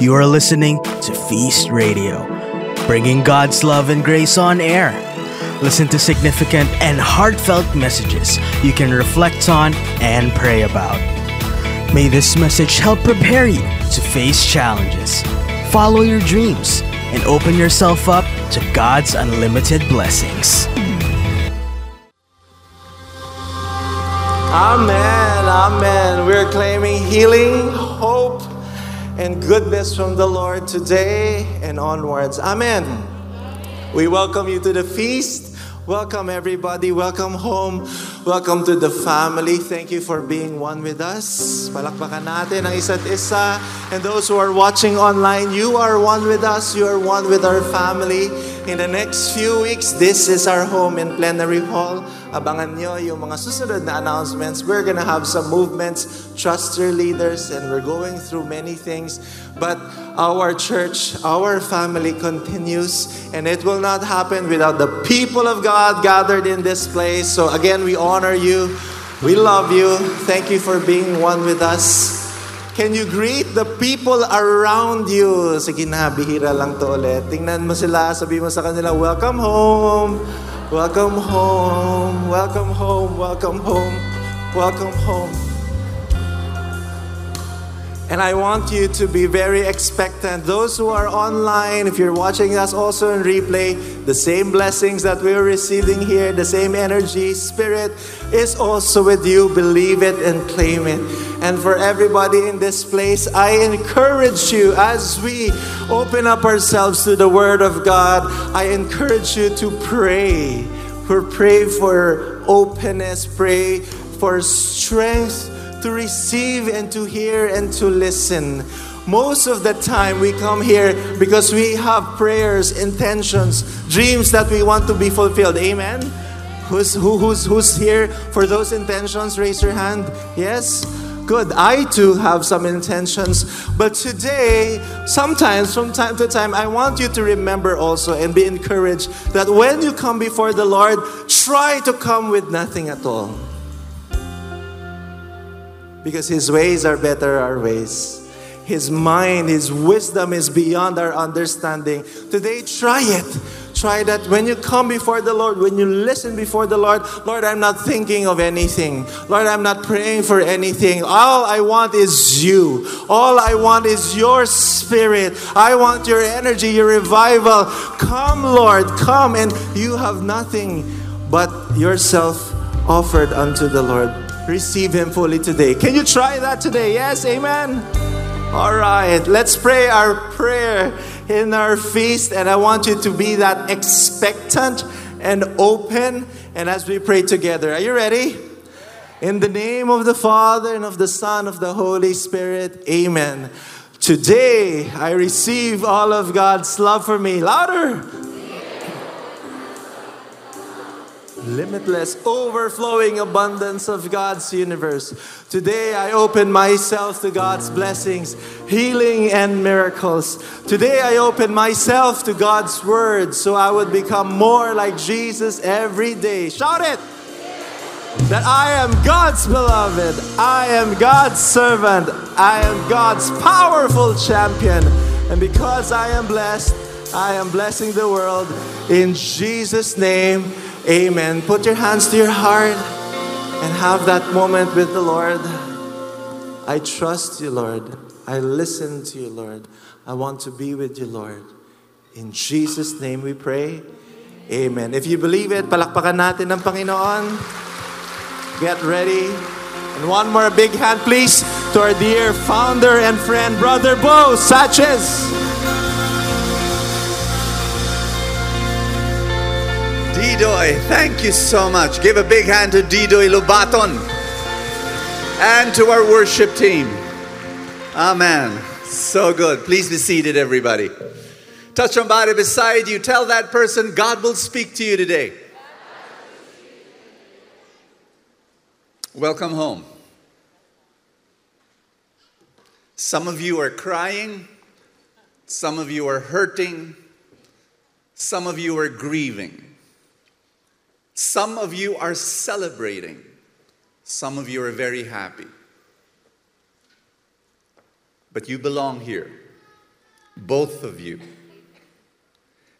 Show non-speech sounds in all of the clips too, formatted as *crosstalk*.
You are listening to Feast Radio, bringing God's love and grace on air. Listen to significant and heartfelt messages you can reflect on and pray about. May this message help prepare you to face challenges, follow your dreams, and open yourself up to God's unlimited blessings. Amen. Amen. We're claiming healing, and goodness from the Lord today and onwards. Amen. We welcome you to the feast. Welcome, everybody. Welcome home. Welcome to the family. Thank you for being one with us. Palakpakan natin ang isa't isa. And those who are watching online, you are one with us. You are one with our family. In the next few weeks, this is our home in Plenary Hall. Abangan nyo yung mga susunod na announcements. We're gonna have some movements. Trust your leaders. And we're going through many things. But our church, our family continues. And it will not happen without the people of God gathered in this place. So again, we honor you. We love you. Thank you for being one with us. Can you greet the people around you? Sige na, bihira lang to ulit. Tingnan mo sila, sabi mo sa kanila, welcome home. Welcome home. Welcome home. Welcome home. Welcome home. And I want you to be very expectant. Those who are online, if you're watching us also in replay, the same blessings that we're receiving here, the same energy, spirit is also with you. Believe it and claim it. And for everybody in this place, I encourage you as we open up ourselves to the Word of God, I encourage you to pray. Pray for openness, pray for strength to receive and to hear and to listen. Most of the time, we come here because we have prayers, intentions, dreams that we want to be fulfilled. Amen? Who's, who, who's, who's here for those intentions? Raise your hand. Yes? Good. I too have some intentions. But today, sometimes, from time to time, I want you to remember also and be encouraged that when you come before the Lord, try to come with nothing at all because His ways are better our ways. His mind, His wisdom is beyond our understanding. Today, try it. Try that when you come before the Lord, when you listen before the Lord, Lord, I'm not thinking of anything. Lord, I'm not praying for anything. All I want is you. All I want is your spirit. I want your energy, your revival. Come, Lord, come. And you have nothing but yourself offered unto the Lord receive Him fully today. Can you try that today? Yes, amen. All right, let's pray our prayer in our feast, and I want you to be that expectant and open. And as we pray together, are you ready? In the name of the Father and of the Son of the Holy Spirit, amen. Today I receive all of God's love for me. Louder. Limitless, overflowing abundance of God's universe. Today, I open myself to God's blessings, healing, and miracles. Today, I open myself to God's word so I would become more like Jesus every day. Shout it! That I am God's beloved, I am God's servant, I am God's powerful champion. And because I am blessed, I am blessing the world in Jesus' name. Amen. Put your hands to your heart and have that moment with the Lord. I trust you, Lord. I listen to you, Lord. I want to be with you, Lord. In Jesus' name we pray. Amen. If you believe it, palakpakan natin ng Panginoon. Get ready. And one more big hand, please, to our dear founder and friend, Brother Bo Sanchez. Didoy, thank you so much. Give a big hand to Didoy Lubaton and to our worship team. Amen. So good. Please be seated, everybody. Touch somebody beside you. Tell that person God will speak to you today. Welcome home. Some of you are crying, some of you are hurting, some of you are grieving. Some of you are celebrating. Some of you are very happy. But you belong here. both of you.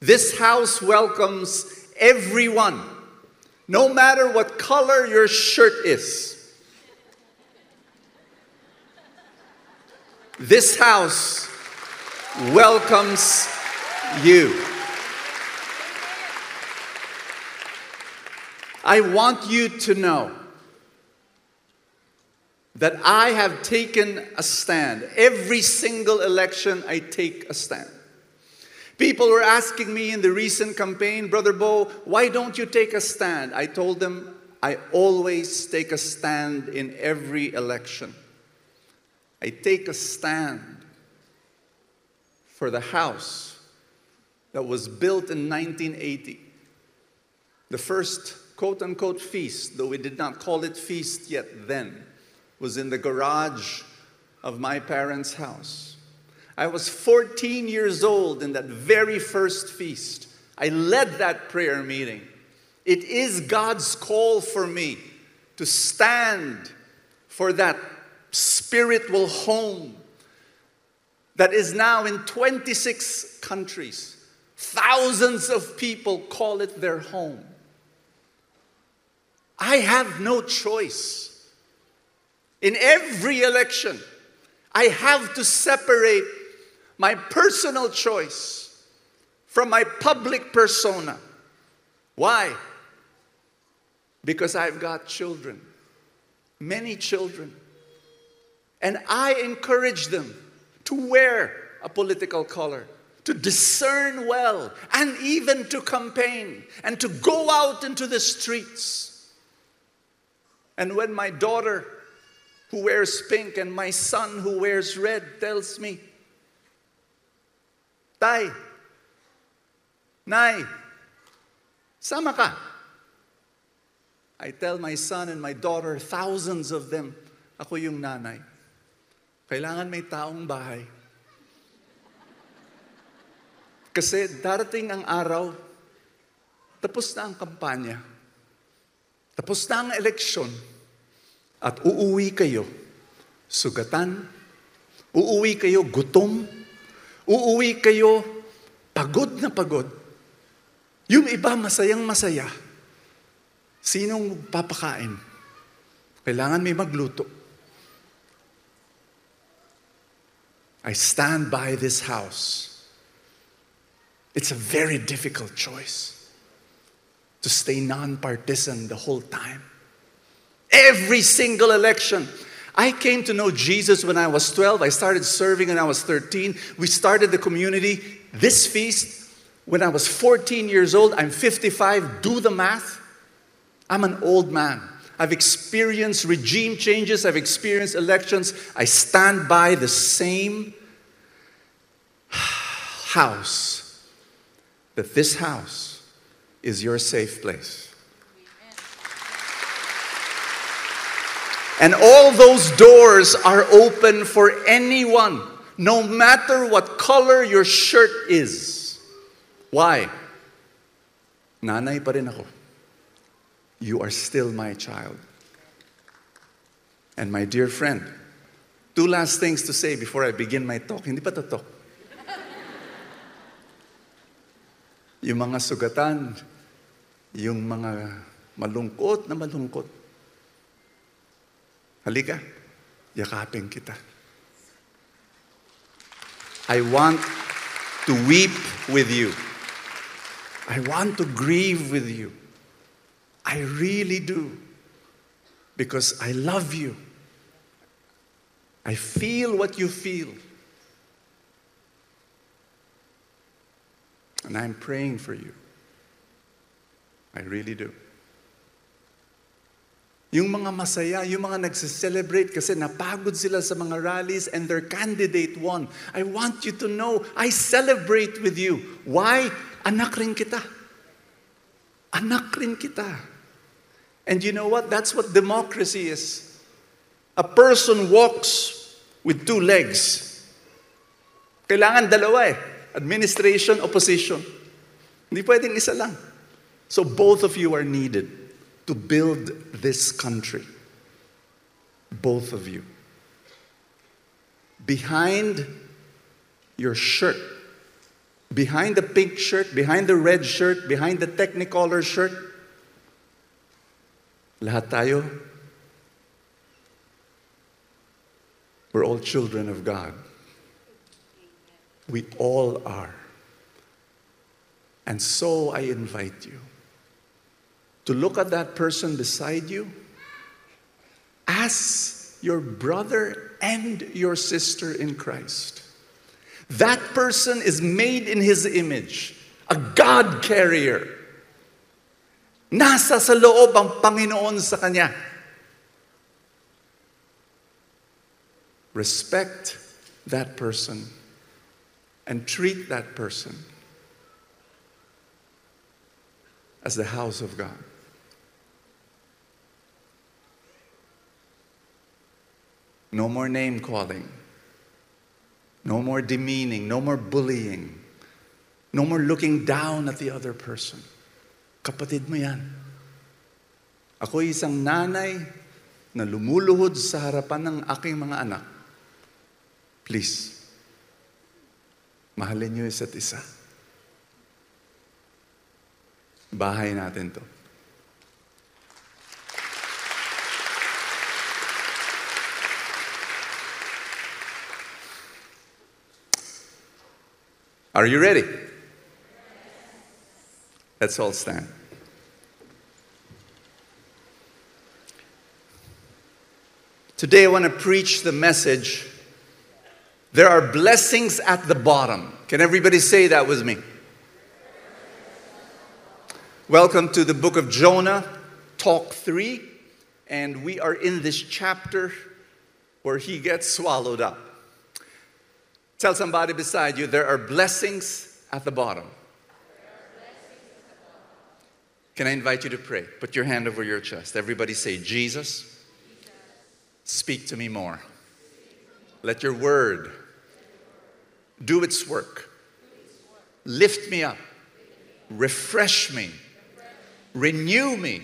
This house welcomes everyone, no matter what color your shirt is. This house welcomes you. I want you to know that I have taken a stand. Every single election, I take a stand. People were asking me in the recent campaign, Brother Bo, why don't you take a stand? I told them, I always take a stand in every election. I take a stand for the house that was built in 1980. The first quote unquote feast, though we did not call it feast yet then, was in the garage of my parents' house. I was 14 years old in that very first feast. I led that prayer meeting. It is God's call for me to stand for that spiritual home that is now in 26 countries. Thousands of people call it their home. I have no choice. In every election, I have to separate my personal choice from my public persona. Why? Because I've got children, many children. And I encourage them to wear a political color, to discern well, and even to campaign and to go out into the streets. And when my daughter, who wears pink, and my son, who wears red, tells me, Tay, Nay, sama ka. I tell my son and my daughter, thousands of them, ako yung nanay. Kailangan may taong bahay. Kasi darating ang araw, tapos na ang kampanya, tapos na ang eleksyon, at uuwi kayo sugatan, uuwi kayo gutom, uuwi kayo pagod na pagod. Yung iba masayang masaya. Sinong papakain? Kailangan may magluto. I stand by this house. It's a very difficult choice to stay non-partisan the whole time. Every single election. I came to know Jesus when I was 12. I started serving when I was 13. We started the community, this feast, when I was 14 years old. I'm 55. Do the math. I'm an old man. I've experienced regime changes, I've experienced elections. I stand by the same *sighs* house, that this house is your safe place. And all those doors are open for anyone, no matter what color your shirt is. Why? Nanay pa rin ako. You are still my child. And my dear friend, two last things to say before I begin my talk. Hindi pa to talk. Yung mga sugatan, yung mga malungkot na malungkot. Halika, yakapin kita. I want to weep with you. I want to grieve with you. I really do. Because I love you. I feel what you feel. And I'm praying for you. I really do. Yung mga masaya, yung mga nagse-celebrate kasi napagod sila sa mga rallies and their candidate won. I want you to know, I celebrate with you. Why? Anak rin kita. Anak rin kita. And you know what? That's what democracy is. A person walks with two legs. Kailangan dalawa eh. Administration, opposition. Hindi pwedeng isa lang. So both of you are needed to build this country. Both of you. Behind your shirt. Behind the pink shirt, behind the red shirt, behind the Technicolor shirt, lahat tayo, we're all children of God. We all are. And so I invite you to look at that person beside you as your brother and your sister in Christ. That person is made in His image, a God carrier. Nasa sa loob ang Panginoon sa kanya. Respect that person and treat that person as the house of God. No more name calling. No more demeaning. No more bullying. No more looking down at the other person. Kapatid mo yan. Ako isang nanay na lumuluhod sa harapan ng aking mga anak. Please, mahalin niyo isa't isa. Bahay natin to. Are you ready? Let's all stand. Today, I want to preach the message there are blessings at the bottom. Can everybody say that with me? Welcome to the book of Jonah, talk three. And we are in this chapter where he gets swallowed up. Tell somebody beside you there are blessings at the bottom. Can I invite you to pray? Put your hand over your chest. Everybody say, Jesus, speak to me more. Let your word do its work. Lift me up. Refresh me. Renew me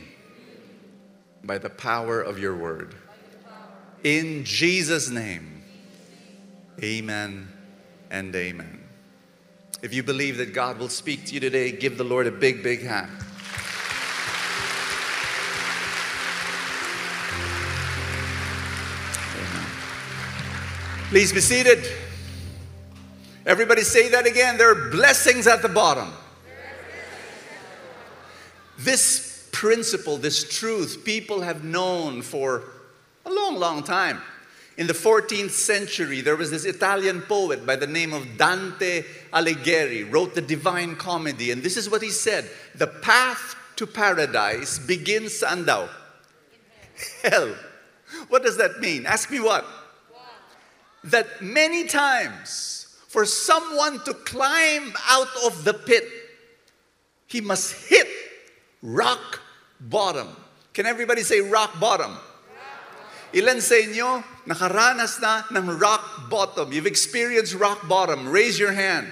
by the power of your word. In Jesus' name, amen and amen. If you believe that God will speak to you today, give the Lord a big, big hand. Amen. Please be seated. Everybody say that again. There are blessings at the bottom. This principle, this truth, people have known for a long, long time. In the 14th century, there was this Italian poet by the name of Dante Alighieri, wrote the Divine Comedy, and this is what he said: "The path to paradise begins saan daw? Hell. What does that mean? Ask me what? That many times, for someone to climb out of the pit, he must hit rock bottom. Can everybody say rock bottom? Ilan sa inyo nakaranas na ng rock bottom? You've experienced rock bottom. Raise your hand.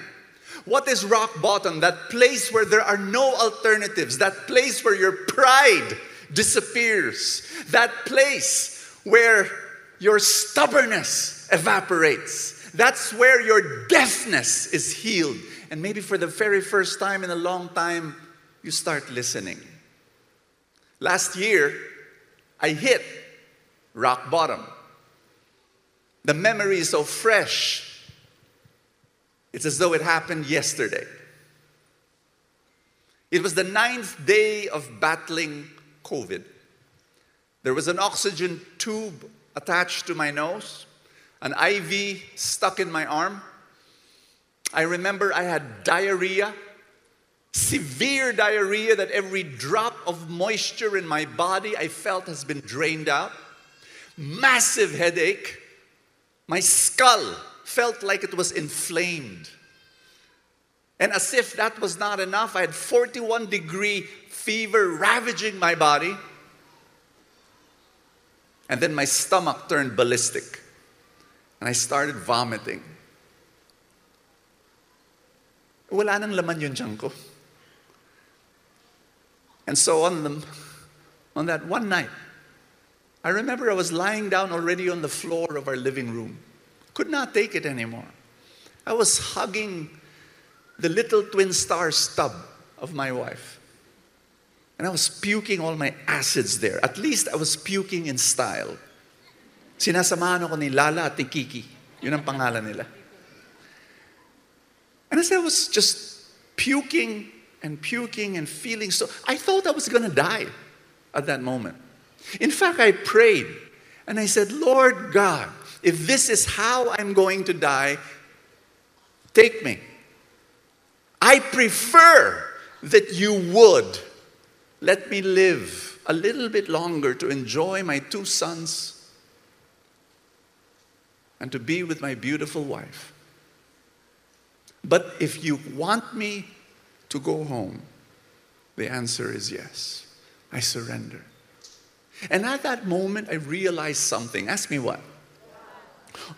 What is rock bottom? That place where there are no alternatives. That place where your pride disappears. That place where your stubbornness evaporates. That's where your deafness is healed. And maybe for the very first time in a long time, you start listening. Last year, I hit rock bottom. The memory is so fresh. It's as though it happened yesterday. It was the ninth day of battling COVID. There was an oxygen tube attached to my nose, an IV stuck in my arm. I remember I had diarrhea, severe diarrhea that every drop of moisture in my body I felt has been drained out massive headache. My skull felt like it was inflamed. And as if that was not enough, I had 41 degree fever ravaging my body. And then my stomach turned ballistic. And I started vomiting. Wala nang laman yung tiyan ko. And so on, the, on that one night, I remember I was lying down already on the floor of our living room. Could not take it anymore. I was hugging the little Twin Stars tub of my wife. And I was puking all my acids there. At least I was puking in style. Sinasamahan ako ni Lala at ni Kiki. Yun ang pangalan nila. And as I was just puking and puking and feeling so, I thought I was going to die at that moment. In fact, I prayed and I said, Lord God, if this is how I'm going to die, take me. I prefer that you would let me live a little bit longer to enjoy my two sons and to be with my beautiful wife. But if you want me to go home, the answer is yes. I surrender. And at that moment, I realized something. Ask me what?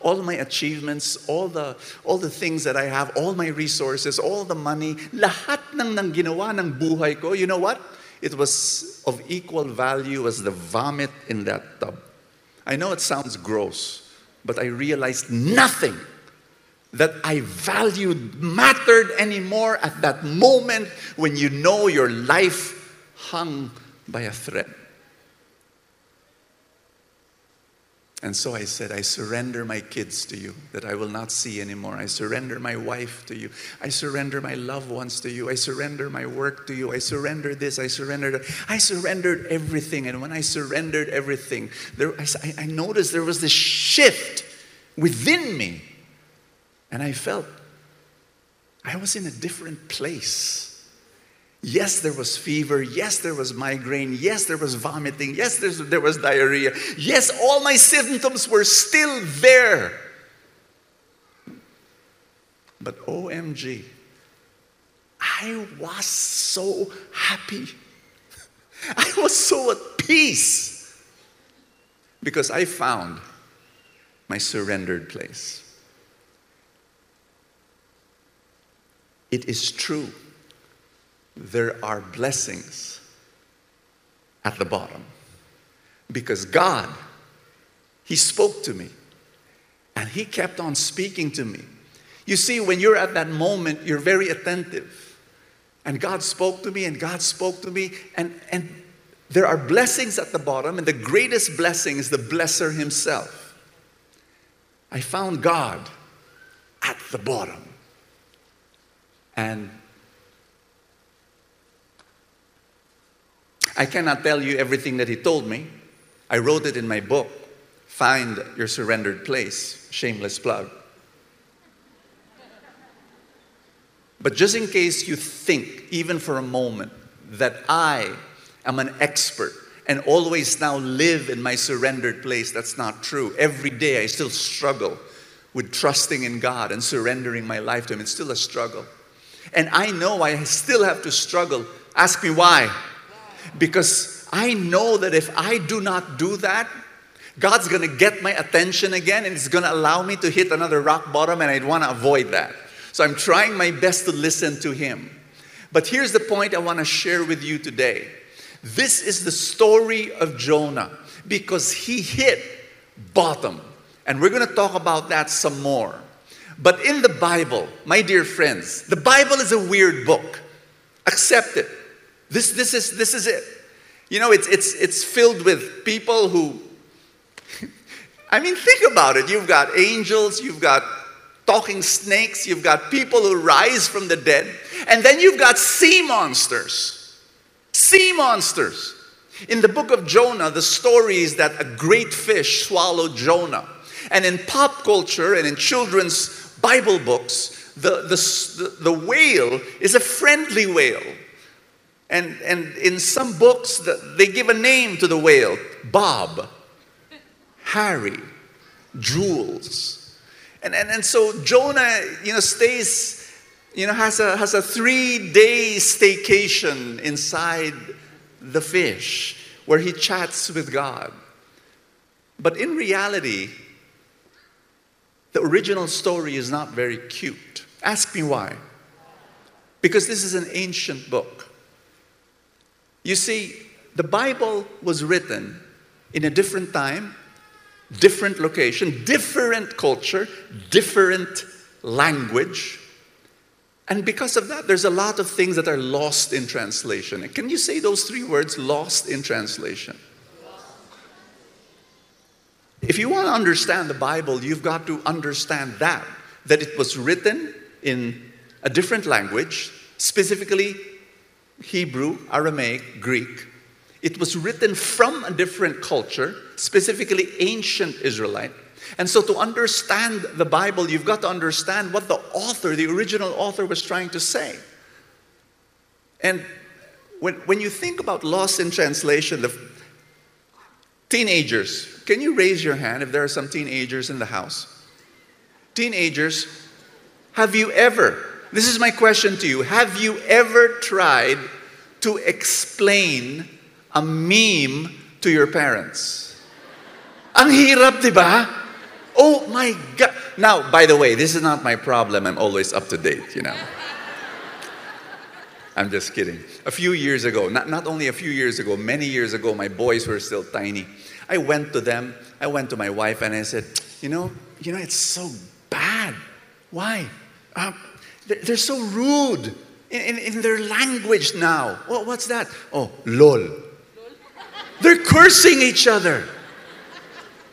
all my achievements, all the, all the things that I have, all my resources, all the money, lahat ng nang ginawa ng buhay ko, you know what? It was of equal value as the vomit in that tub. I know it sounds gross, but I realized nothing that I valued mattered anymore at that moment when you know your life hung by a thread. And so I said, I surrender my kids to you that I will not see anymore. I surrender my wife to you. I surrender my loved ones to you. I surrender my work to you. I surrender this. I surrender that. I surrendered everything. And when I surrendered everything, there, I, I noticed there was this shift within me. And I felt I was in a different place. Yes, there was fever. Yes, there was migraine. Yes, there was vomiting. Yes, there was diarrhea. Yes, all my symptoms were still there. But OMG, I was so happy. *laughs* I was so at peace because I found my surrendered place. It is true there are blessings at the bottom. Because God, He spoke to me and He kept on speaking to me. You see, when you're at that moment, you're very attentive. And God spoke to me, and God spoke to me, and, and there are blessings at the bottom, and the greatest blessing is the blesser Himself. I found God at the bottom. And I cannot tell you everything that he told me. I wrote it in my book, Find Your Surrendered Place. Shameless plug. But just in case you think, even for a moment, that I am an expert and always now live in my surrendered place, that's not true. Every day I still struggle with trusting in God and surrendering my life to Him. It's still a struggle. And I know I still have to struggle. Ask me why. Because I know that if I do not do that, God's going to get my attention again and it's going to allow me to hit another rock bottom, and I'd want to avoid that. So I'm trying my best to listen to Him. But here's the point I want to share with you today this is the story of Jonah because he hit bottom. And we're going to talk about that some more. But in the Bible, my dear friends, the Bible is a weird book. Accept it. This, this, is, this is it. You know, it's, it's, it's filled with people who, *laughs* I mean, think about it. You've got angels, you've got talking snakes, you've got people who rise from the dead, and then you've got sea monsters. Sea monsters. In the book of Jonah, the story is that a great fish swallowed Jonah. And in pop culture and in children's Bible books, the, the, the, whale is a friendly whale. And, and in some books, they give a name to the whale Bob, Harry, Jules. And, and, and so Jonah, you know, stays, you know, has a, has a three day staycation inside the fish where he chats with God. But in reality, the original story is not very cute. Ask me why. Because this is an ancient book. You see, the Bible was written in a different time, different location, different culture, different language. And because of that, there's a lot of things that are lost in translation. Can you say those three words, lost in translation? If you want to understand the Bible, you've got to understand that, that it was written in a different language, specifically Hebrew, Aramaic, Greek. It was written from a different culture, specifically ancient Israelite. And so, to understand the Bible, you've got to understand what the author, the original author, was trying to say. And when, when you think about loss in translation, the teenagers, can you raise your hand if there are some teenagers in the house? Teenagers, have you ever, this is my question to you, have you ever tried to explain a meme to your parents? Ang hirap, di ba? Oh my God. Now, by the way, this is not my problem. I'm always up to date, you know. I'm just kidding. A few years ago, not, not only a few years ago, many years ago, my boys were still tiny. I went to them, I went to my wife, and I said, You know, you know, it's so bad. Why? Uh, they're, so rude in, in, in, their language now. Well, what's that? Oh, lol. They're cursing each other.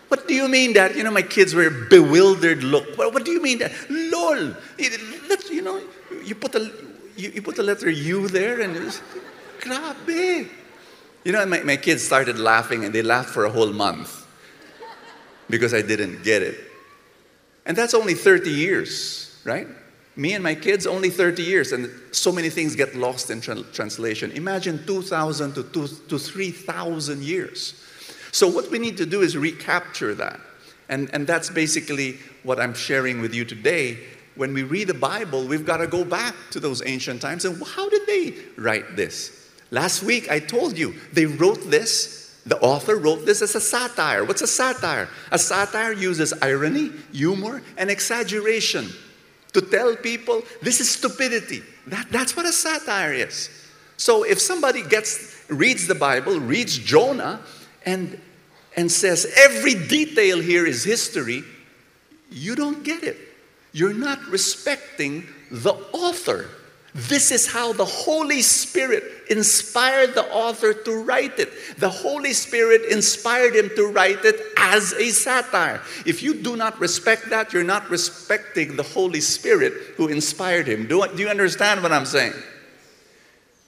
What do you mean that? You know, my kids were bewildered look. What, what do you mean that? Lol. You know, you put a, you, you put the letter U there and it's, grabe. You know, my, my kids started laughing and they laughed for a whole month because I didn't get it. And that's only 30 years, right? Me and my kids, only 30 years, and so many things get lost in tra- translation. Imagine 2,000 to, 2, to 3,000 years. So, what we need to do is recapture that. And, and that's basically what I'm sharing with you today. When we read the Bible, we've got to go back to those ancient times and how did they write this? Last week I told you they wrote this, the author wrote this as a satire. What's a satire? A satire uses irony, humor, and exaggeration to tell people this is stupidity. That, that's what a satire is. So if somebody gets reads the Bible, reads Jonah, and, and says every detail here is history, you don't get it. You're not respecting the author. This is how the Holy Spirit inspired the author to write it. The Holy Spirit inspired him to write it as a satire. If you do not respect that, you're not respecting the Holy Spirit who inspired him. Do, do you understand what I'm saying?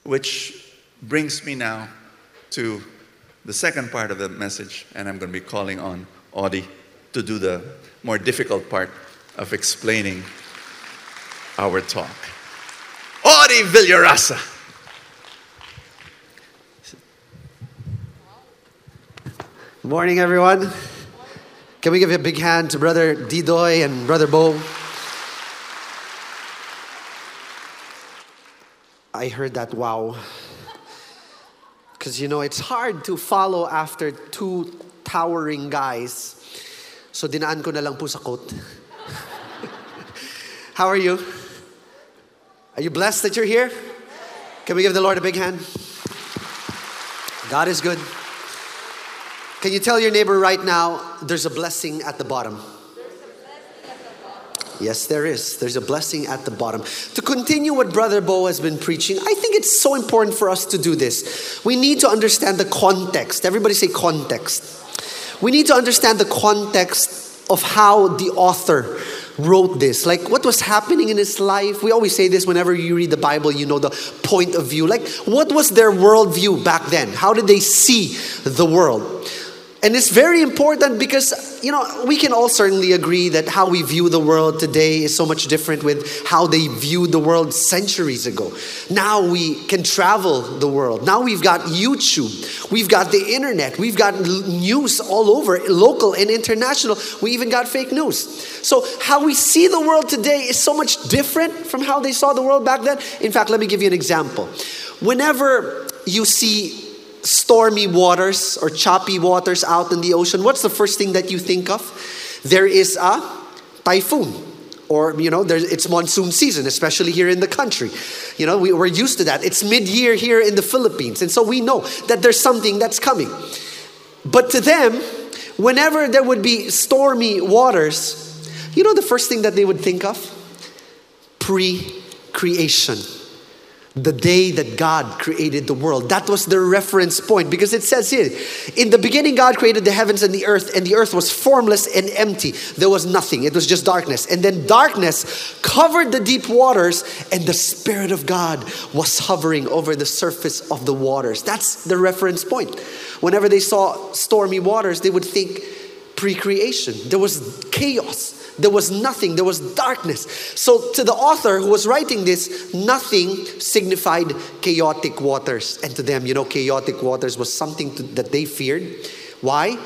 Which brings me now to the second part of the message, and I'm going to be calling on Audie to do the more difficult part of explaining our talk. Villarasa. Good morning, everyone. Can we give a big hand to Brother Didoy and Brother Bo? I heard that wow. Because you know, it's hard to follow after two towering guys. So dinaan ko na lang po sa quote. *laughs* How are you? Are you blessed that you're here? Can we give the Lord a big hand? God is good. Can you tell your neighbor right now, there's a blessing at the bottom? Yes, there is. There's a blessing at the bottom. To continue what Brother Bo has been preaching, I think it's so important for us to do this. We need to understand the context. Everybody say context. We need to understand the context of how the author wrote this. Like what was happening in his life. We always say this whenever you read the Bible, you know the point of view. Like what was their worldview back then? How did they see the world? And it's very important because, you know, we can all certainly agree that how we view the world today is so much different with how they viewed the world centuries ago. Now we can travel the world. Now we've got YouTube. We've got the internet. We've got news all over, local and international. We even got fake news. So how we see the world today is so much different from how they saw the world back then. In fact, let me give you an example. Whenever you see stormy waters or choppy waters out in the ocean, what's the first thing that you think of? There is a typhoon. Or, you know, it's monsoon season, especially here in the country. You know, we, we're used to that. It's mid year here in the Philippines. And so we know that there's something that's coming. But to them, whenever there would be stormy waters, you know the first thing that they would think of? pre creation the day that God created the world. That was the reference point because it says here, in the beginning, God created the heavens and the earth, and the earth was formless and empty. There was nothing, it was just darkness. And then darkness covered the deep waters, and the Spirit of God was hovering over the surface of the waters. That's the reference point. Whenever they saw stormy waters, they would think pre creation, there was chaos. There was nothing, there was darkness. So, to the author who was writing this, nothing signified chaotic waters. And to them, you know, chaotic waters was something to, that they feared. Why?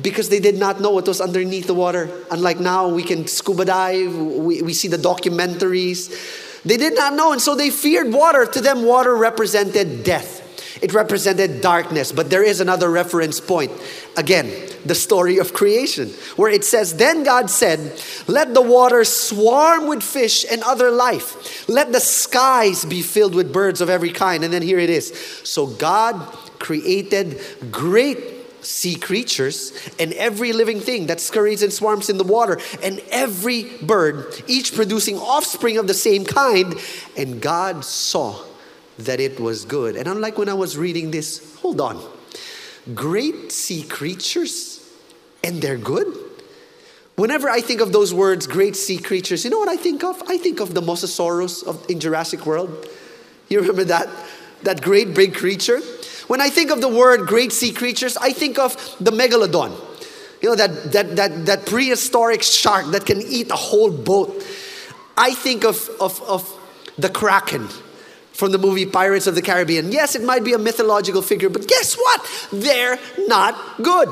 Because they did not know what was underneath the water. Unlike now, we can scuba dive, we, we see the documentaries. They did not know, and so they feared water. To them, water represented death. It represented darkness, but there is another reference point. Again, the story of creation, where it says, Then God said, Let the waters swarm with fish and other life. Let the skies be filled with birds of every kind. And then here it is. So God created great sea creatures and every living thing that scurries and swarms in the water, and every bird, each producing offspring of the same kind. And God saw that it was good. And unlike when I was reading this, hold on. Great sea creatures and they're good? Whenever I think of those words, great sea creatures, you know what I think of? I think of the Mosasaurus of, in Jurassic World. You remember that? That great big creature? When I think of the word great sea creatures, I think of the megalodon. You know, that, that, that, that prehistoric shark that can eat a whole boat. I think of, of, of the kraken from the movie Pirates of the Caribbean. Yes, it might be a mythological figure, but guess what? They're not good.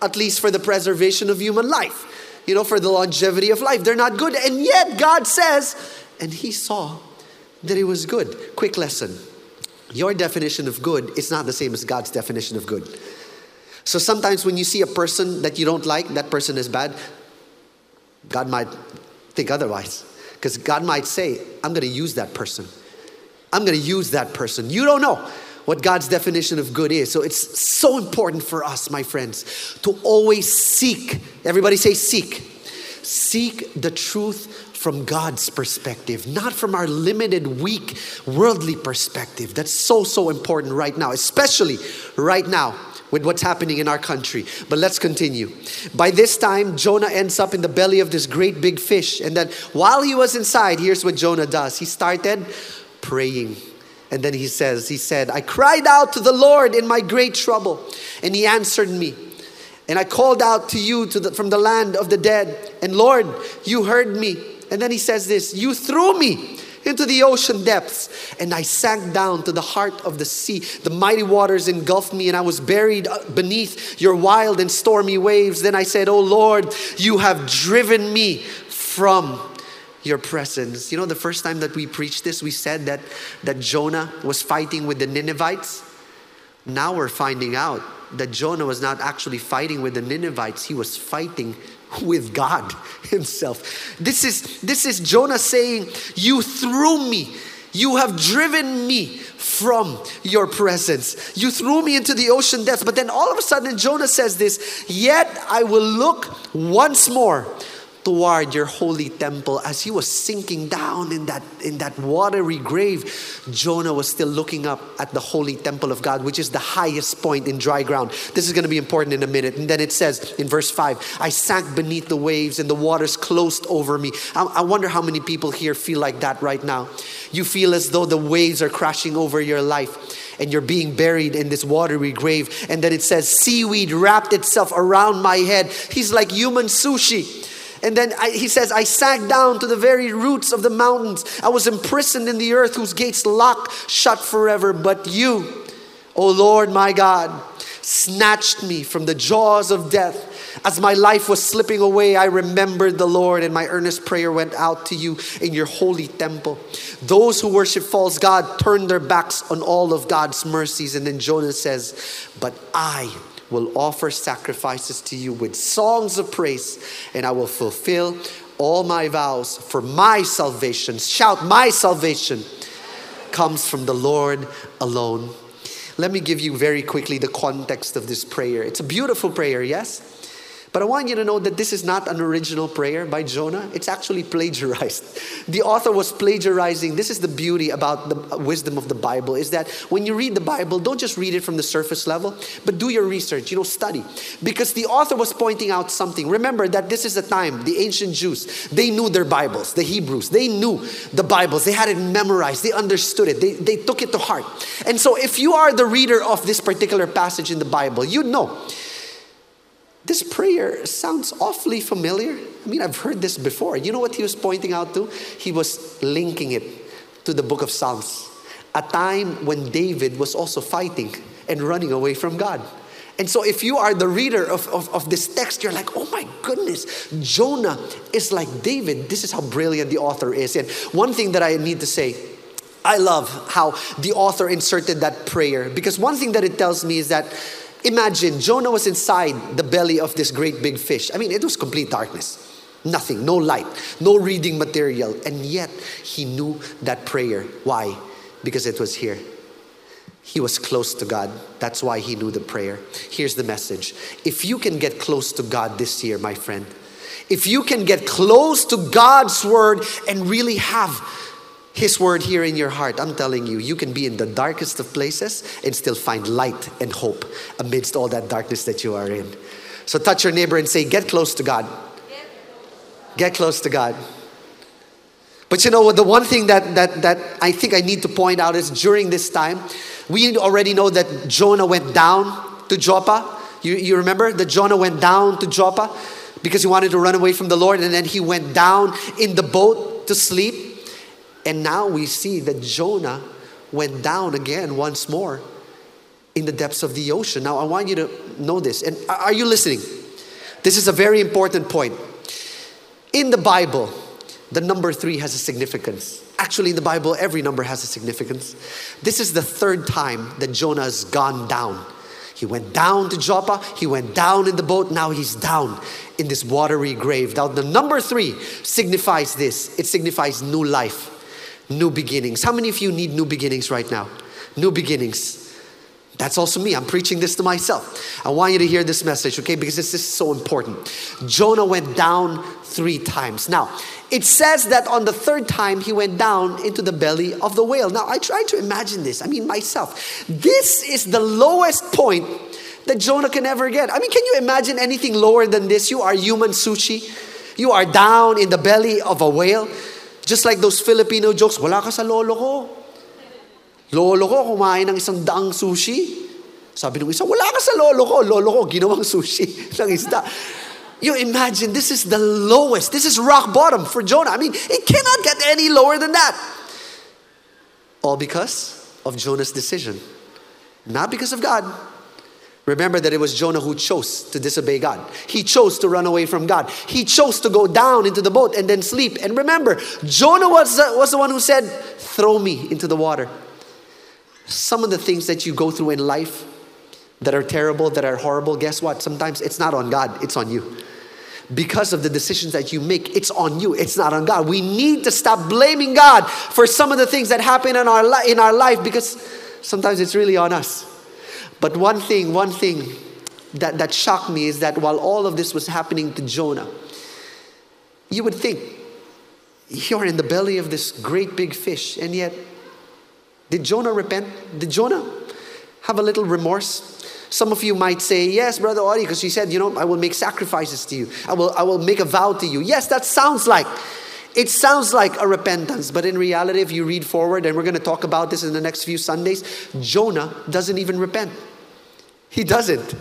At least for the preservation of human life. You know, for the longevity of life. They're not good. And yet God says, and He saw that it was good. Quick lesson. Your definition of good is not the same as God's definition of good. So sometimes when you see a person that you don't like, that person is bad, God might think otherwise. Because God might say, I'm going to use that person I'm going to use that person. You don't know what God's definition of good is. So it's so important for us, my friends, to always seek. Everybody say, seek. Seek the truth from God's perspective, not from our limited, weak, worldly perspective. That's so, so important right now, especially right now with what's happening in our country. But let's continue. By this time, Jonah ends up in the belly of this great big fish. And then while he was inside, here's what Jonah does he started praying. And then he says, He said, I cried out to the Lord in my great trouble, and he answered me. And I called out to you to the, from the land of the dead, and Lord, you heard me. And then he says this You threw me into the ocean depths, and I sank down to the heart of the sea. The mighty waters engulfed me, and I was buried uh, beneath your wild and stormy waves. Then I said, Oh Lord, you have driven me from your presence. You know, the first time that we preached this, we said that, that Jonah was fighting with the Ninevites. Now we're finding out that Jonah was not actually fighting with the Ninevites, he was fighting with God *laughs* himself. This is, this is Jonah saying, You threw me. You have driven me from your presence. You threw me into the ocean depths. But then all of a sudden, Jonah says this Yet I will look once more toward your holy temple as he was sinking down in that in that watery grave. Jonah was still looking up at the holy temple of god which is the highest point in dry ground. This is going to be important in a minute. And then it says in verse 5 i sank beneath the waves and the waters closed over me. I, I wonder how many people here feel like that right now. You feel as though the waves are crashing over your life and you're being buried in this watery grave. And then it says seaweed wrapped itself around my head. He's like human sushi and then I, he says, I sank down to the very roots of the mountains. I was imprisoned in the earth whose gates lock shut forever. But you, O Lord my God, snatched me from the jaws of death. As my life was slipping away, I remembered the Lord, and my earnest prayer went out to you in your holy temple. Those who worship false God turned their backs on all of God's mercies. And then Jonah says, But I will offer sacrifices to you with songs of praise, and I will fulfill all my vows for my salvation. Shout, My salvation comes from the Lord alone. Let me give you very quickly the context of this prayer. It's a beautiful prayer, yes? But I want you to know that this is not an original prayer by Jonah. It's actually plagiarized. *laughs* The author was plagiarizing. This is the beauty about the wisdom of the Bible is that when you read the Bible, don't just read it from the surface level, but do your research, you know, study. Because the author was pointing out something. Remember that this is the time, the ancient Jews, they knew their Bibles, the Hebrews, they knew the Bibles. They had it memorized, they understood it, they, they took it to heart. And so if you are the reader of this particular passage in the Bible, you know this prayer sounds awfully familiar. I mean, I've heard this before. You know what he was pointing out to? He was linking it to the book of Psalms, a time when David was also fighting and running away from God. And so, if you are the reader of, of, of, this text, you're like, oh my goodness, Jonah is like David. This is how brilliant the author is. And one thing that I need to say, I love how the author inserted that prayer because one thing that it tells me is that Imagine Jonah was inside the belly of this great big fish. I mean, it was complete darkness. Nothing, no light, no reading material. And yet, he knew that prayer. Why? Because it was here. He was close to God. That's why he knew the prayer. Here's the message if you can get close to God this year, my friend, if you can get close to God's word and really have his word here in your heart, I'm telling you, you can be in the darkest of places and still find light and hope amidst all that darkness that you are in. So touch your neighbor and say, Get close to God. Get close to God. But you know what? The one thing that, that, that I think I need to point out is during this time, we already know that Jonah went down to Joppa. You, you remember that Jonah went down to Joppa because he wanted to run away from the Lord, and then he went down in the boat to sleep. And now we see that Jonah went down again once more in the depths of the ocean. Now, I want you to know this. And are you listening? This is a very important point. In the Bible, the number three has a significance. Actually, in the Bible, every number has a significance. This is the third time that Jonah has gone down. He went down to Joppa, he went down in the boat, now he's down in this watery grave. Now, the number three signifies this it signifies new life new beginnings. How many of you need new beginnings right now? New beginnings. That's also me. I'm preaching this to myself. I want you to hear this message, okay? Because this is so important. Jonah went down three times. Now, it says that on the third time he went down into the belly of the whale. Now, I try to imagine this. I mean, myself. This is the lowest point that Jonah can ever get. I mean, can you imagine anything lower than this? You are human sushi. You are down in the belly of a whale. Just like those Filipino jokes, wala ka sa lolo ko. Lolo ko kumain ng isang daang sushi. Sabi ng isa, wala ka sa lolo ko. Lolo ko, ginawang sushi *laughs* ng isda. You imagine, this is the lowest. This is rock bottom for Jonah. I mean, it cannot get any lower than that. All because of Jonah's decision. Not because of God. Remember that it was Jonah who chose to disobey God. He chose to run away from God. He chose to go down into the boat and then sleep. And remember, Jonah was the, was the one who said, Throw me into the water. Some of the things that you go through in life that are terrible, that are horrible, guess what? Sometimes it's not on God, it's on you. Because of the decisions that you make, it's on you, it's not on God. We need to stop blaming God for some of the things that happen in our, li- in our life because sometimes it's really on us. But one thing, one thing that, that shocked me is that while all of this was happening to Jonah, you would think you're in the belly of this great big fish, and yet, did Jonah repent? Did Jonah have a little remorse? Some of you might say, Yes, Brother Audie, because she said, You know, I will make sacrifices to you. I will, I will make a vow to you. Yes, that sounds like it sounds like a repentance, but in reality, if you read forward, and we're going to talk about this in the next few Sundays, Jonah doesn't even repent. He doesn't.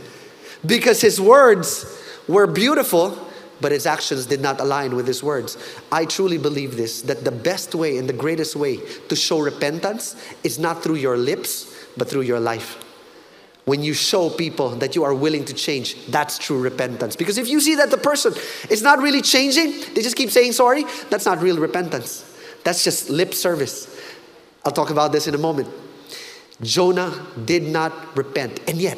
Because his words were beautiful, but his actions did not align with his words. I truly believe this that the best way and the greatest way to show repentance is not through your lips, but through your life. When you show people that you are willing to change, that's true repentance. Because if you see that the person is not really changing, they just keep saying sorry, that's not real repentance. That's just lip service. I'll talk about this in a moment. Jonah did not repent, and yet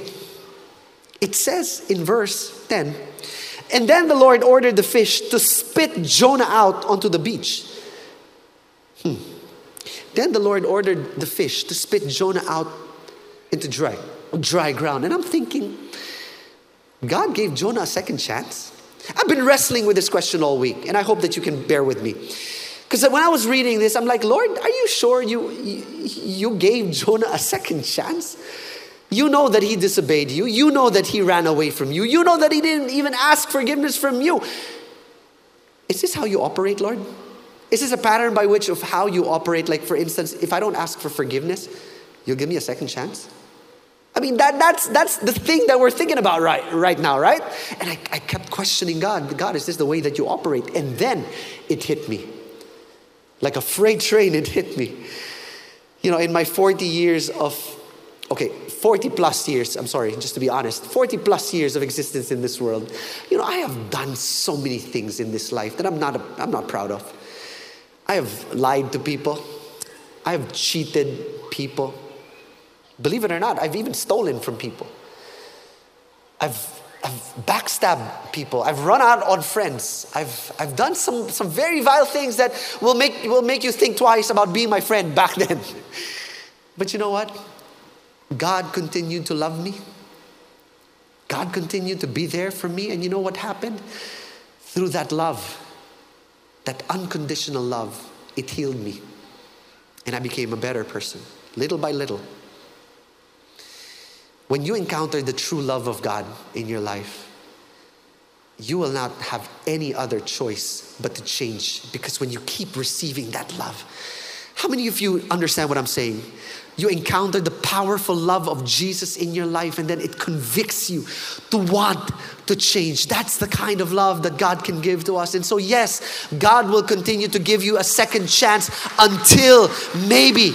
it says in verse 10 And then the Lord ordered the fish to spit Jonah out onto the beach. Hmm. Then the Lord ordered the fish to spit Jonah out into dry, dry ground. And I'm thinking, God gave Jonah a second chance? I've been wrestling with this question all week, and I hope that you can bear with me. Because when I was reading this, I'm like, Lord, are you sure you, you, you gave Jonah a second chance? You know that he disobeyed you. You know that he ran away from you. You know that he didn't even ask forgiveness from you. Is this how you operate, Lord? Is this a pattern by which of how you operate? Like, for instance, if I don't ask for forgiveness, you'll give me a second chance? I mean, that, that's, that's the thing that we're thinking about right, right now, right? And I, I kept questioning God God, is this the way that you operate? And then it hit me. Like a freight train, it hit me. You know, in my 40 years of, okay, 40 plus years, I'm sorry, just to be honest, 40 plus years of existence in this world, you know, I have done so many things in this life that I'm not, I'm not proud of. I have lied to people, I have cheated people. Believe it or not, I've even stolen from people. I've, I've backstabbed people. I've run out on friends. I've, I've done some, some very vile things that will make, will make you think twice about being my friend back *laughs* then. but you know what? God continued to love me. God continued to be there for me. And you know what happened? Through that love, that unconditional love, it healed me. And I became a better person, little by little. When you encounter the true love of God in your life, you will not have any other choice but to change because when you keep receiving that love, how many of you understand what I'm saying? You encounter the powerful love of Jesus in your life, and then it convicts you to want to change. That's the kind of love that God can give to us. And so, yes, God will continue to give you a second chance until maybe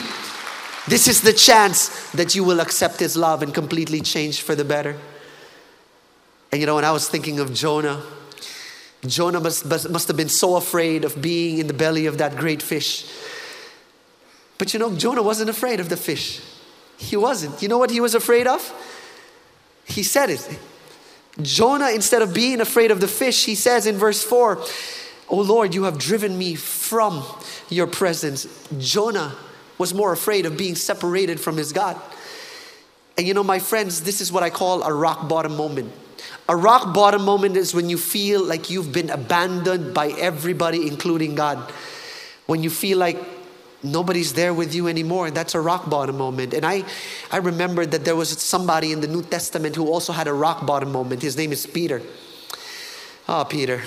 this is the chance that you will accept His love and completely change for the better. And you know, when I was thinking of Jonah, Jonah must, must have been so afraid of being in the belly of that great fish. But you know, Jonah wasn't afraid of the fish. He wasn't. You know what he was afraid of? He said it. Jonah, instead of being afraid of the fish, he says in verse 4, Oh Lord, you have driven me from your presence. Jonah was more afraid of being separated from his God. And you know, my friends, this is what I call a rock bottom moment. A rock bottom moment is when you feel like you've been abandoned by everybody, including God. When you feel like nobody's there with you anymore, and that's a rock bottom moment. And I, I remember that there was somebody in the New Testament who also had a rock bottom moment. His name is Peter. Oh, Peter.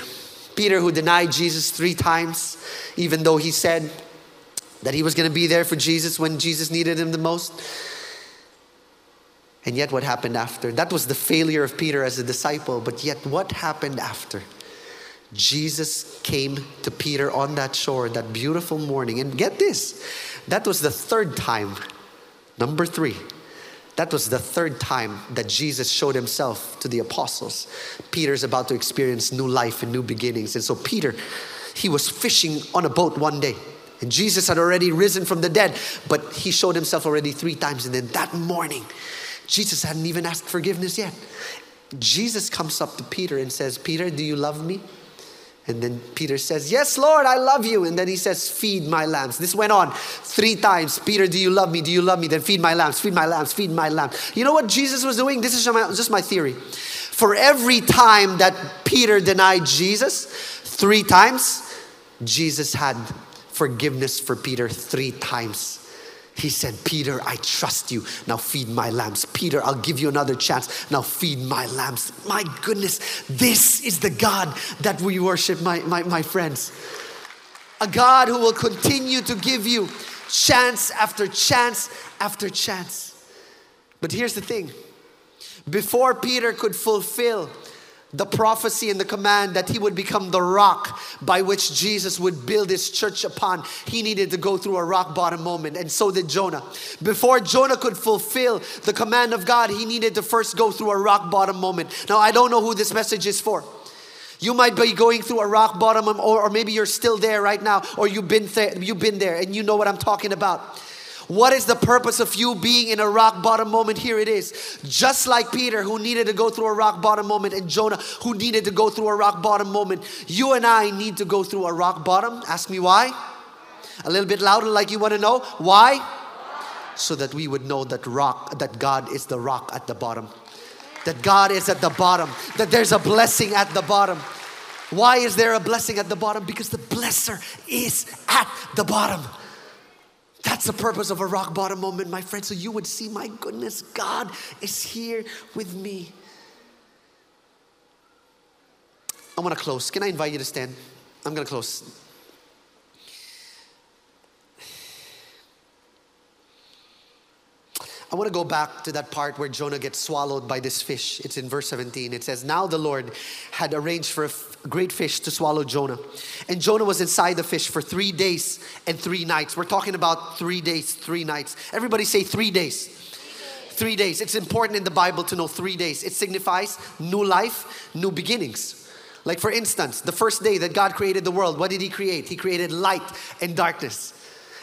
Peter, who denied Jesus three times, even though he said, that he was going to be there for Jesus when Jesus needed him the most. And yet, what happened after? That was the failure of Peter as a disciple, but yet, what happened after? Jesus came to Peter on that shore that beautiful morning. And get this that was the third time, number three, that was the third time that Jesus showed himself to the apostles. Peter's about to experience new life and new beginnings. And so, Peter, he was fishing on a boat one day. And Jesus had already risen from the dead, but he showed himself already three times. And then that morning, Jesus hadn't even asked forgiveness yet. Jesus comes up to Peter and says, Peter, do you love me? And then Peter says, Yes, Lord, I love you. And then he says, Feed my lambs. This went on three times. Peter, do you love me? Do you love me? Then feed my lambs, feed my lambs, feed my lambs. You know what Jesus was doing? This is just my theory. For every time that Peter denied Jesus, three times, Jesus had forgiveness for Peter three times. He said, Peter, I trust you. Now feed my lambs. Peter, I'll give you another chance. Now feed my lambs. My goodness, this is the God that we worship, my, my, my friends. A God who will continue to give you chance after chance after chance. But here's the thing before Peter could fulfill the prophecy and the command that he would become the rock by which Jesus would build his church upon, he needed to go through a rock bottom moment, and so did Jonah. Before Jonah could fulfill the command of God, he needed to first go through a rock bottom moment. Now, I don't know who this message is for. You might be going through a rock bottom, or, or maybe you're still there right now, or you've been, th- you've been there and you know what I'm talking about. What is the purpose of you being in a rock bottom moment? Here it is. Just like Peter, who needed to go through a rock bottom moment, and Jonah, who needed to go through a rock bottom moment, you and I need to go through a rock bottom. Ask me why? A little bit louder, like you want to know. Why? So that we would know that rock, that God is the rock at the bottom. that God is at the bottom, that there's a blessing at the bottom. Why is there a blessing at the bottom? Because the blesser is at the bottom. That's the purpose of a rock bottom moment, my friend. So you would see, my goodness, God is here with me. I want to close. Can I invite you to stand? I'm going to close. I want to go back to that part where Jonah gets swallowed by this fish. It's in verse 17. It says, Now the Lord had arranged for a great fish to swallow Jonah. And Jonah was inside the fish for three days and three nights. We're talking about three days, three nights. Everybody say three days. Three days. It's important in the Bible to know three days. It signifies new life, new beginnings. Like, for instance, the first day that God created the world, what did He create? He created light and darkness.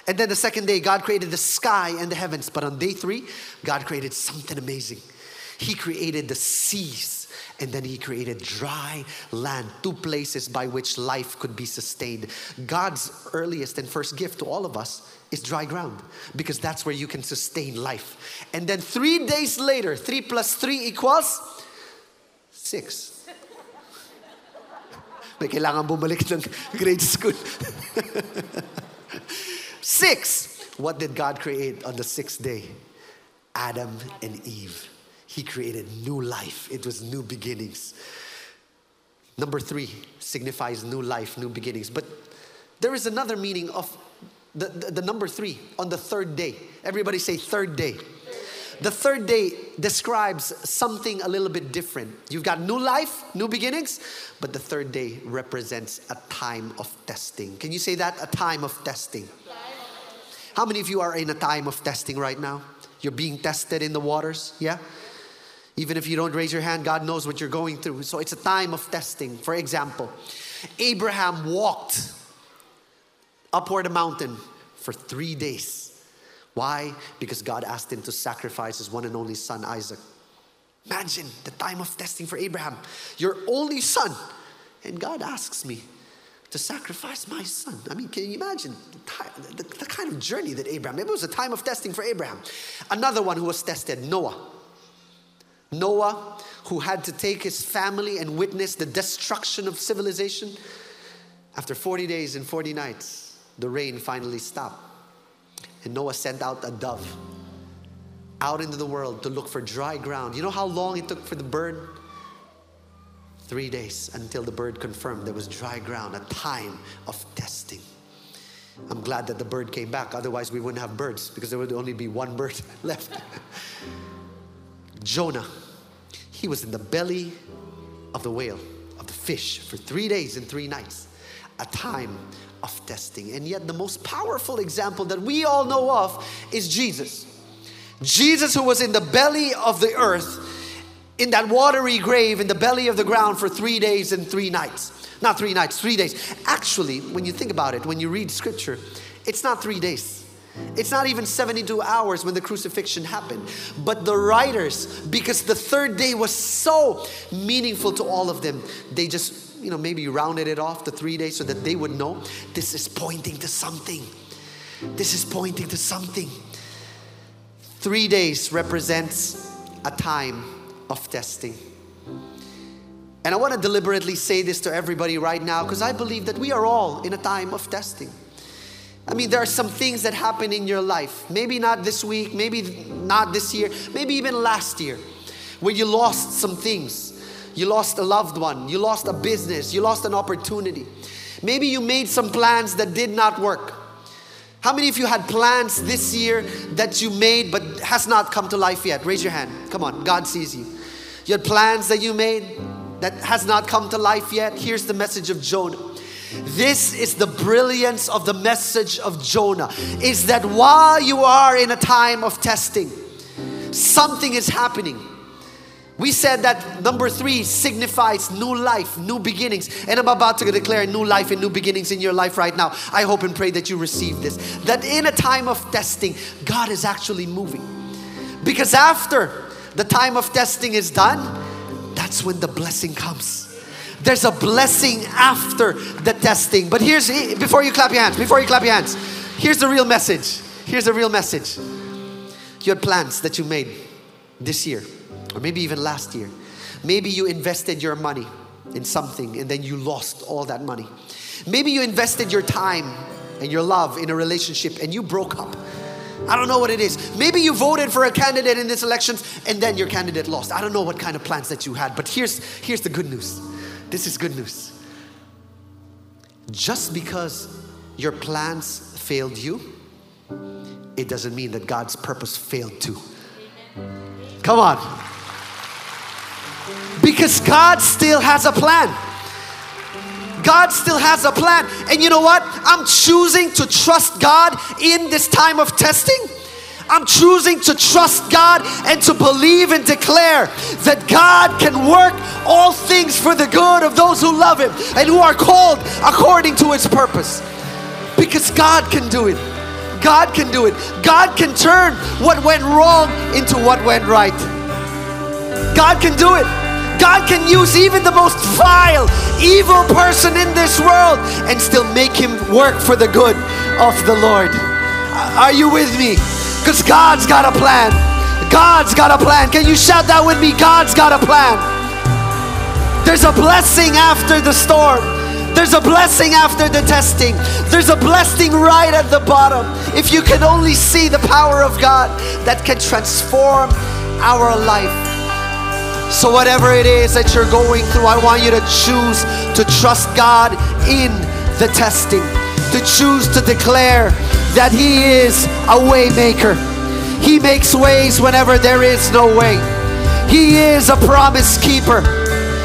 And then the second day, God created the sky and the heavens. But on day three, God created something amazing. He created the seas and then He created dry land, two places by which life could be sustained. God's earliest and first gift to all of us is dry ground because that's where you can sustain life. And then three days later, three plus three equals six. May kailangan bumalik ng grade school. *laughs* Six, what did God create on the sixth day? Adam and Eve. He created new life, it was new beginnings. Number three signifies new life, new beginnings. But there is another meaning of the, the, the number three on the third day. Everybody say, third day. The third day describes something a little bit different. You've got new life, new beginnings, but the third day represents a time of testing. Can you say that? A time of testing. How many of you are in a time of testing right now? You're being tested in the waters, yeah? Even if you don't raise your hand, God knows what you're going through. So it's a time of testing. For example, Abraham walked upward a mountain for three days. Why? Because God asked him to sacrifice his one and only son, Isaac. Imagine the time of testing for Abraham. Your only son. And God asks me to sacrifice my son. I mean, can you imagine the, the, the kind of journey that Abraham, it was a time of testing for Abraham. Another one who was tested, Noah. Noah, who had to take his family and witness the destruction of civilization. After 40 days and 40 nights, the rain finally stopped. And Noah sent out a dove out into the world to look for dry ground. You know how long it took for the bird? Three days until the bird confirmed there was dry ground, a time of testing. I'm glad that the bird came back, otherwise, we wouldn't have birds because there would only be one bird *laughs* left. Jonah, he was in the belly of the whale, of the fish, for three days and three nights, a time of testing. And yet, the most powerful example that we all know of is Jesus. Jesus, who was in the belly of the earth, in that watery grave in the belly of the ground for three days and three nights. Not three nights, three days. Actually, when you think about it, when you read scripture, it's not three days. It's not even 72 hours when the crucifixion happened. But the writers, because the third day was so meaningful to all of them, they just, you know, maybe rounded it off to three days so that they would know this is pointing to something. This is pointing to something. Three days represents a time of testing. And I want to deliberately say this to everybody right now because I believe that we are all in a time of testing. I mean, there are some things that happen in your life. Maybe not this week, maybe not this year, maybe even last year, where you lost some things. You lost a loved one, you lost a business, you lost an opportunity. Maybe you made some plans that did not work. How many of you had plans this year that you made but has not come to life yet? Raise your hand. Come on, God sees you. You had plans that you made that has not come to life yet. Here's the message of Jonah. This is the brilliance of the message of Jonah is that while you are in a time of testing, something is happening. We said that number three signifies new life, new beginnings. And I'm about to declare new life and new beginnings in your life right now. I hope and pray that you receive this. That in a time of testing, God is actually moving. Because after the time of testing is done, that's when the blessing comes. There's a blessing after the testing. But here's, before you clap your hands, before you clap your hands, here's the real message. Here's the real message. You had plans that you made this year or maybe even last year. Maybe you invested your money in something and then you lost all that money. Maybe you invested your time and your love in a relationship and you broke up. I don't know what it is. Maybe you voted for a candidate in this election and then your candidate lost. I don't know what kind of plans that you had, but here's here's the good news. This is good news. Just because your plans failed you, it doesn't mean that God's purpose failed too. Come on. Because God still has a plan. God still has a plan. And you know what? I'm choosing to trust God in this time of testing. I'm choosing to trust God and to believe and declare that God can work all things for the good of those who love Him and who are called according to His purpose. Because God can do it. God can do it. God can turn what went wrong into what went right. God can do it. God can use even the most vile, evil person in this world and still make him work for the good of the Lord. Are you with me? Because God's got a plan. God's got a plan. Can you shout that with me? God's got a plan. There's a blessing after the storm. There's a blessing after the testing. There's a blessing right at the bottom. If you can only see the power of God that can transform our life. So, whatever it is that you're going through, I want you to choose to trust God in the testing, to choose to declare that He is a waymaker. He makes ways whenever there is no way. He is a promise keeper.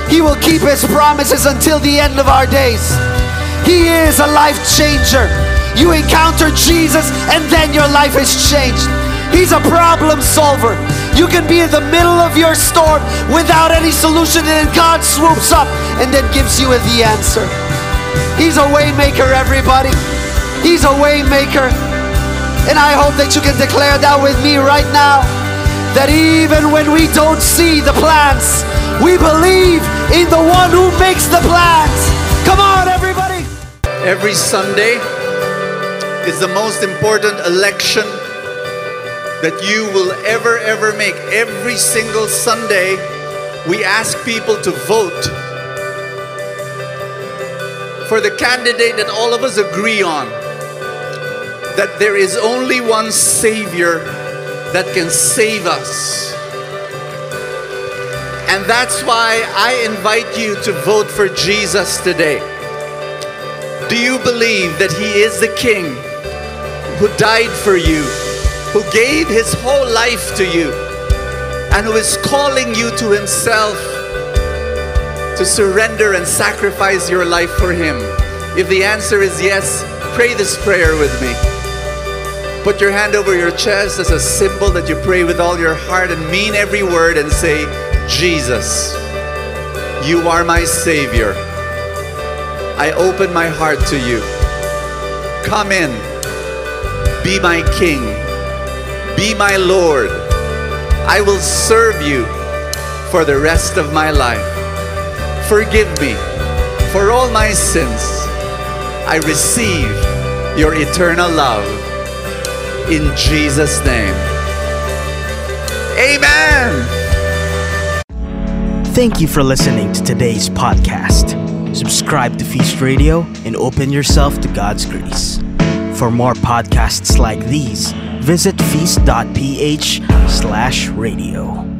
He will keep His promises until the end of our days. He is a life changer. You encounter Jesus, and then your life is changed. He's a problem solver. You can be in the middle of your storm without any solution, and God swoops up and then gives you the answer. He's a waymaker, everybody. He's a waymaker. And I hope that you can declare that with me right now. That even when we don't see the plans, we believe in the one who makes the plans. Come on, everybody. Every Sunday is the most important election that you will ever, ever make. Every single Sunday, we ask people to vote for the candidate that all of us agree on. That there is only one Savior that can save us. And that's why I invite you to vote for Jesus today. Do you believe that He is the King who died for you, who gave His whole life to you, and who is calling you to Himself to surrender and sacrifice your life for Him? If the answer is yes, pray this prayer with me. Put your hand over your chest as a symbol that you pray with all your heart and mean every word and say, Jesus, you are my Savior. I open my heart to you. Come in. Be my King. Be my Lord. I will serve you for the rest of my life. Forgive me for all my sins. I receive your eternal love. In Jesus' name. Amen. Thank you for listening to today's podcast. Subscribe to Feast Radio and open yourself to God's grace. For more podcasts like these, visit feast.ph slash radio.